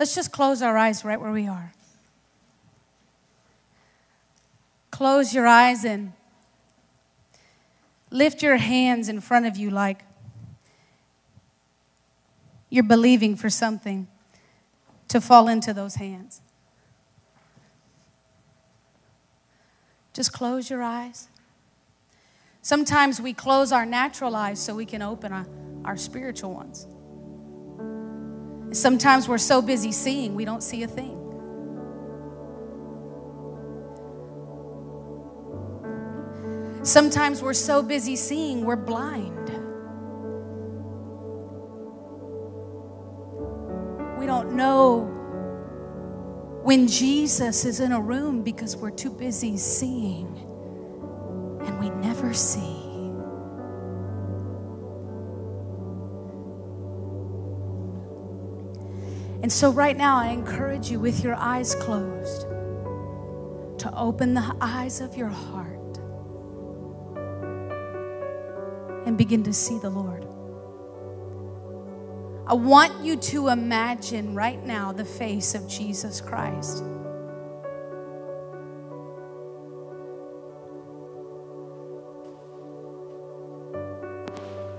Let's just close our eyes right where we are. Close your eyes and lift your hands in front of you like you're believing for something to fall into those hands. Just close your eyes. Sometimes we close our natural eyes so we can open our, our spiritual ones. Sometimes we're so busy seeing, we don't see a thing. Sometimes we're so busy seeing, we're blind. We don't know when Jesus is in a room because we're too busy seeing and we never see. And so, right now, I encourage you with your eyes closed to open the eyes of your heart and begin to see the Lord. I want you to imagine right now the face of Jesus Christ.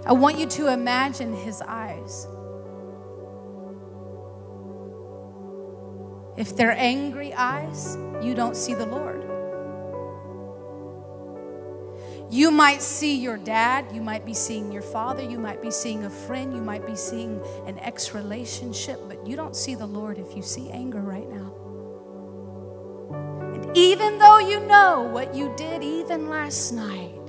I want you to imagine his eyes. If they're angry eyes, you don't see the Lord. You might see your dad, you might be seeing your father, you might be seeing a friend, you might be seeing an ex relationship, but you don't see the Lord if you see anger right now. And even though you know what you did even last night,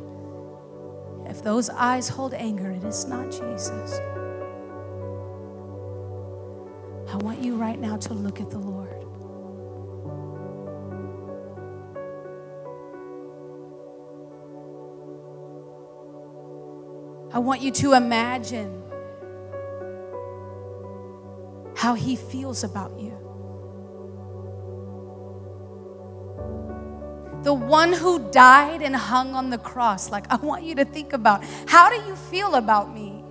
if those eyes hold anger, it is not Jesus. I want you right now to look at the Lord. I want you to imagine how he feels about you. The one who died and hung on the cross. Like, I want you to think about how do you feel about me?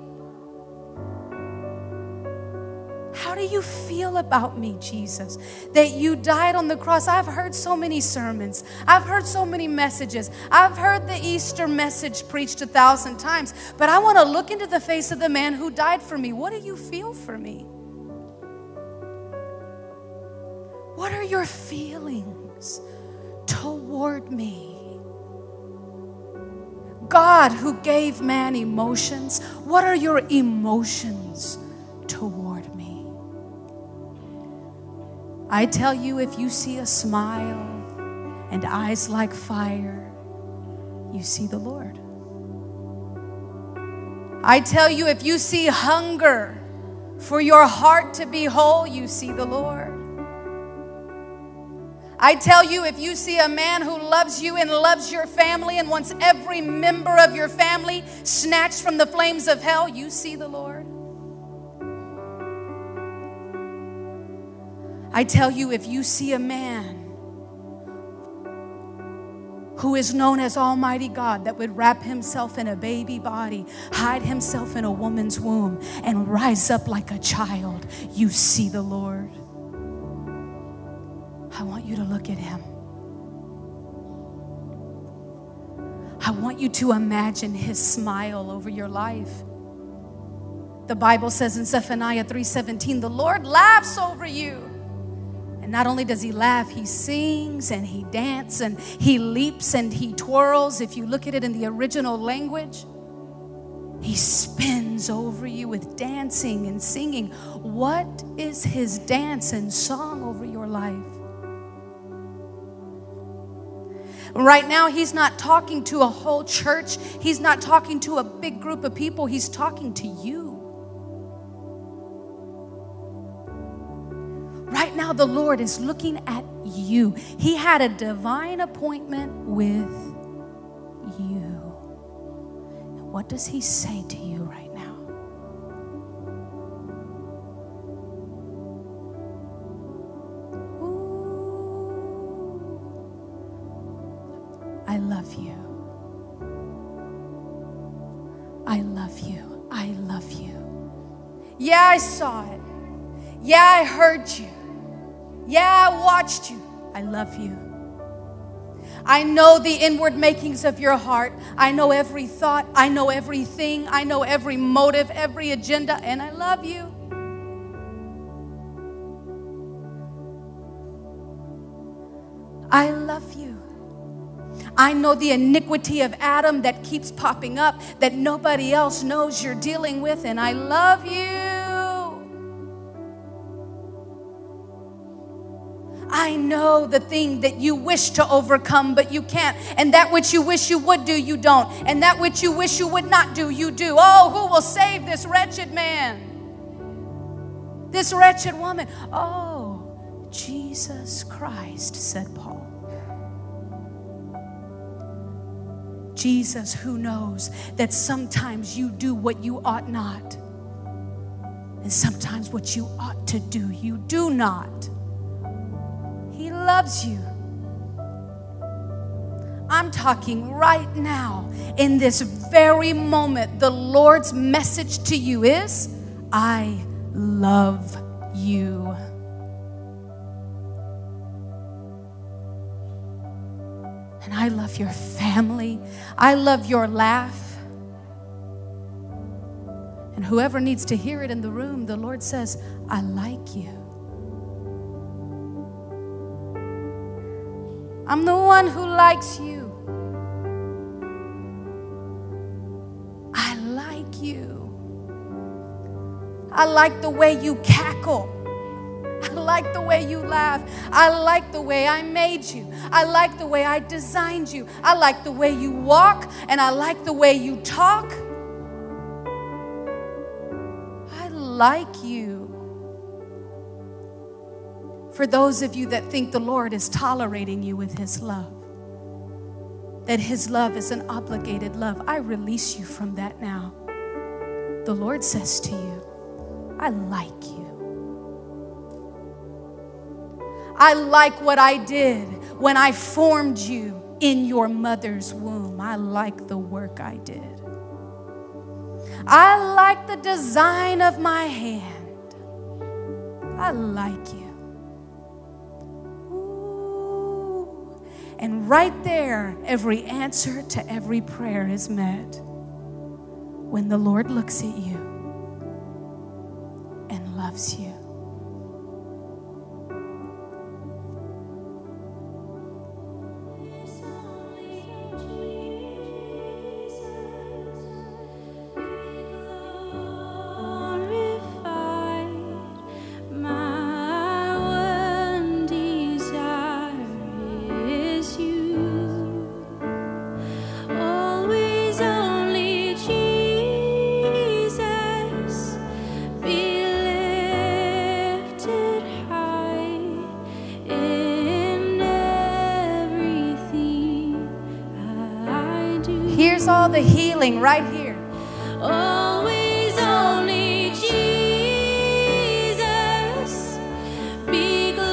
Do you feel about me, Jesus? That you died on the cross. I've heard so many sermons, I've heard so many messages. I've heard the Easter message preached a thousand times, but I want to look into the face of the man who died for me. What do you feel for me? What are your feelings toward me? God who gave man emotions, what are your emotions I tell you, if you see a smile and eyes like fire, you see the Lord. I tell you, if you see hunger for your heart to be whole, you see the Lord. I tell you, if you see a man who loves you and loves your family and wants every member of your family snatched from the flames of hell, you see the Lord. I tell you, if you see a man who is known as Almighty God that would wrap himself in a baby body, hide himself in a woman's womb, and rise up like a child, you see the Lord. I want you to look at him. I want you to imagine his smile over your life. The Bible says in Zephaniah 3:17, the Lord laughs over you. Not only does he laugh, he sings and he dances and he leaps and he twirls. If you look at it in the original language, he spins over you with dancing and singing. What is his dance and song over your life? Right now, he's not talking to a whole church. He's not talking to a big group of people. He's talking to you. Now, the Lord is looking at you. He had a divine appointment with you. what does He say to you right now? Ooh, I love you. I love you. I love you. Yeah, I saw it. Yeah, I heard you. Yeah, I watched you. I love you. I know the inward makings of your heart. I know every thought. I know everything. I know every motive, every agenda, and I love you. I love you. I know the iniquity of Adam that keeps popping up that nobody else knows you're dealing with, and I love you. I know the thing that you wish to overcome, but you can't. And that which you wish you would do, you don't. And that which you wish you would not do, you do. Oh, who will save this wretched man? This wretched woman? Oh, Jesus Christ, said Paul. Jesus, who knows that sometimes you do what you ought not, and sometimes what you ought to do, you do not. Loves you. I'm talking right now, in this very moment, the Lord's message to you is I love you. And I love your family. I love your laugh. And whoever needs to hear it in the room, the Lord says, I like you. I'm the one who likes you. I like you. I like the way you cackle. I like the way you laugh. I like the way I made you. I like the way I designed you. I like the way you walk, and I like the way you talk. I like you. For those of you that think the Lord is tolerating you with His love, that His love is an obligated love, I release you from that now. The Lord says to you, I like you. I like what I did when I formed you in your mother's womb. I like the work I did. I like the design of my hand. I like you. And right there, every answer to every prayer is met when the Lord looks at you and loves you. Healing right here. Always only Jesus be glorified.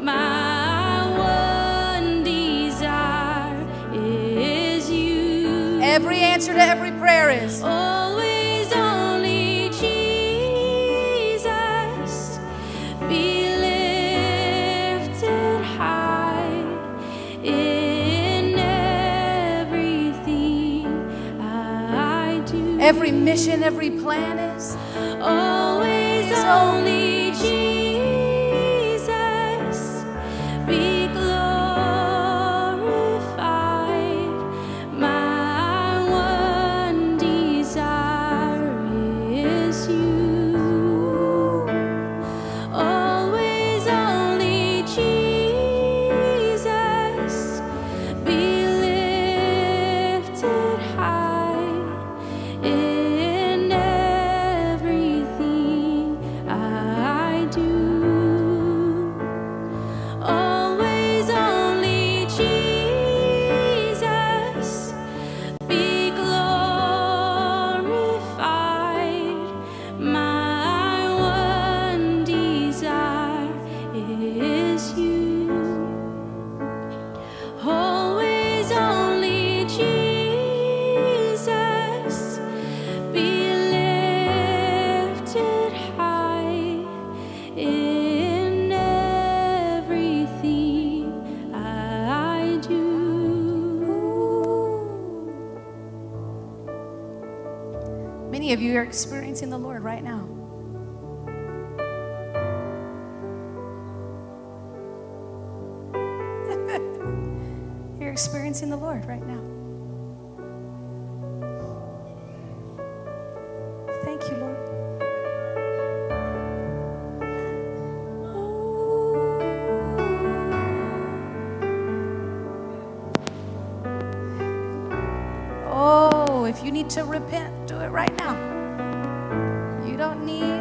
My one desire is you. Every answer to every prayer is. Every mission, every plan is. Always only of you are experiencing the Lord right now? You're experiencing the Lord right now. Thank you, Lord. Oh, if you need to repent, it right now. You don't need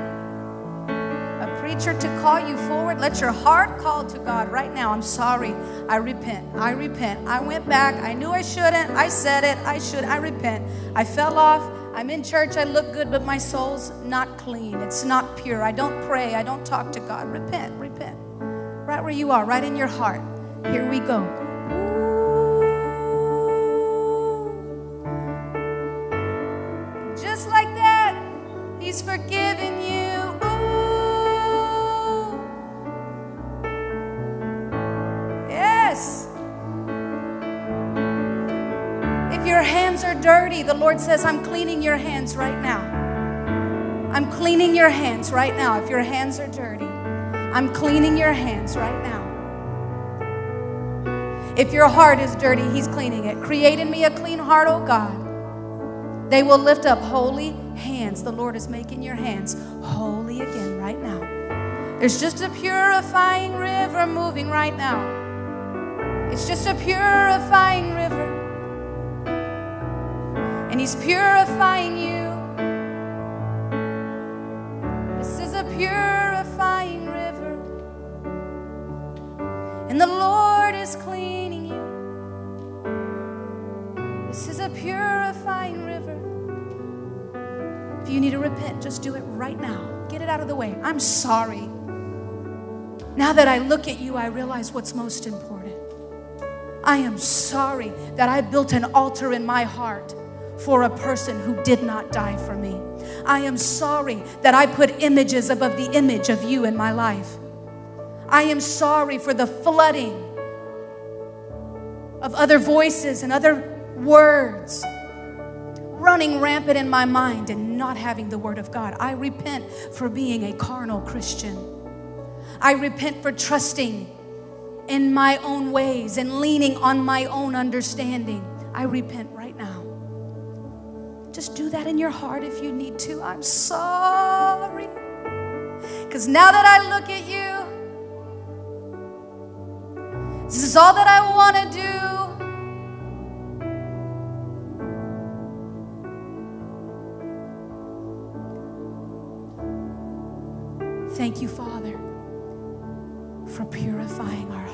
a preacher to call you forward. Let your heart call to God right now. I'm sorry. I repent. I repent. I went back. I knew I shouldn't. I said it. I should. I repent. I fell off. I'm in church. I look good, but my soul's not clean. It's not pure. I don't pray. I don't talk to God. Repent. Repent. Right where you are, right in your heart. Here we go. The Lord says, I'm cleaning your hands right now. I'm cleaning your hands right now. If your hands are dirty, I'm cleaning your hands right now. If your heart is dirty, He's cleaning it. Create in me a clean heart, oh God. They will lift up holy hands. The Lord is making your hands holy again right now. There's just a purifying river moving right now. It's just a purifying river. And He's purifying you. This is a purifying river. And the Lord is cleaning you. This is a purifying river. If you need to repent, just do it right now. Get it out of the way. I'm sorry. Now that I look at you, I realize what's most important. I am sorry that I built an altar in my heart for a person who did not die for me. I am sorry that I put images above the image of you in my life. I am sorry for the flooding of other voices and other words running rampant in my mind and not having the Word of God. I repent for being a carnal Christian. I repent for trusting in my own ways and leaning on my own understanding. I repent right. Just do that in your heart if you need to. I'm sorry. Because now that I look at you, this is all that I want to do. Thank you, Father, for purifying our.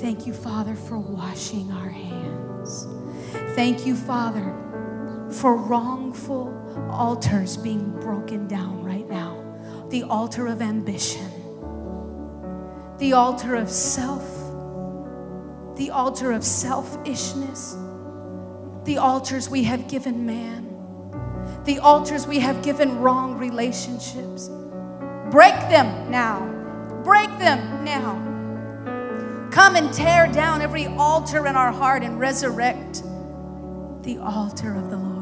Thank you, Father, for washing our hands. Thank you, Father, for wrongful altars being broken down right now. The altar of ambition, the altar of self, the altar of selfishness, the altars we have given man the altars we have given wrong relationships. Break them now. Break them now. Come and tear down every altar in our heart and resurrect the altar of the Lord.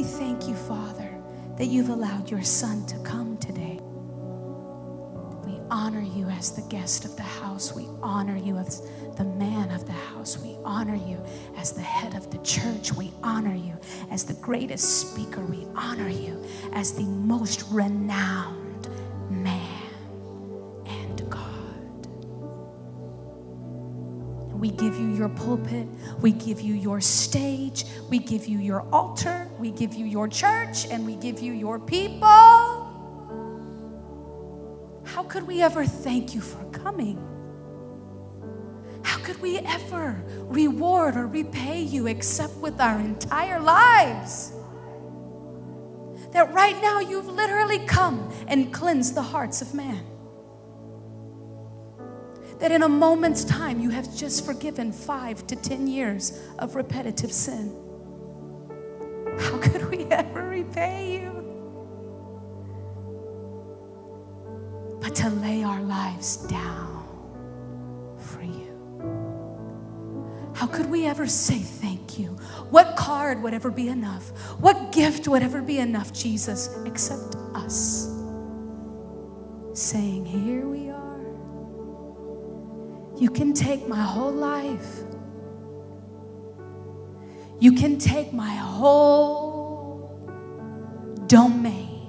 We thank you, Father, that you've allowed your Son to come today. We honor you as the guest of the house. We honor you as the man of the house. We honor you as the head of the church. We honor you as the greatest speaker. We honor you as the most renowned We give you your pulpit. We give you your stage. We give you your altar. We give you your church. And we give you your people. How could we ever thank you for coming? How could we ever reward or repay you except with our entire lives? That right now you've literally come and cleansed the hearts of man. That in a moment's time you have just forgiven five to ten years of repetitive sin. How could we ever repay you? But to lay our lives down for you. How could we ever say thank you? What card would ever be enough? What gift would ever be enough, Jesus, except us? Saying, Here we are. You can take my whole life. You can take my whole domain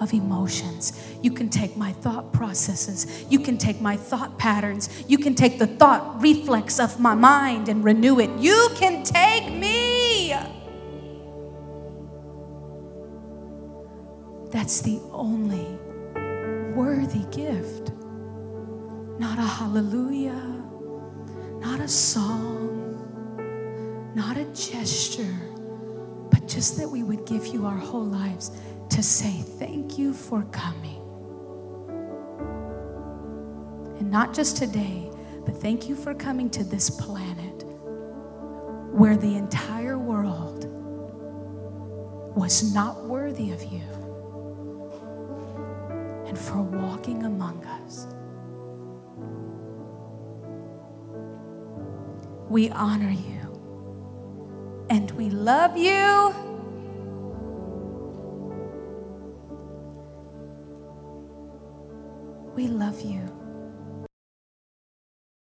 of emotions. You can take my thought processes. You can take my thought patterns. You can take the thought reflex of my mind and renew it. You can take me. That's the only worthy gift. Not a hallelujah, not a song, not a gesture, but just that we would give you our whole lives to say thank you for coming. And not just today, but thank you for coming to this planet where the entire world was not worthy of you and for walking among us. We honor you and we love you. We love you.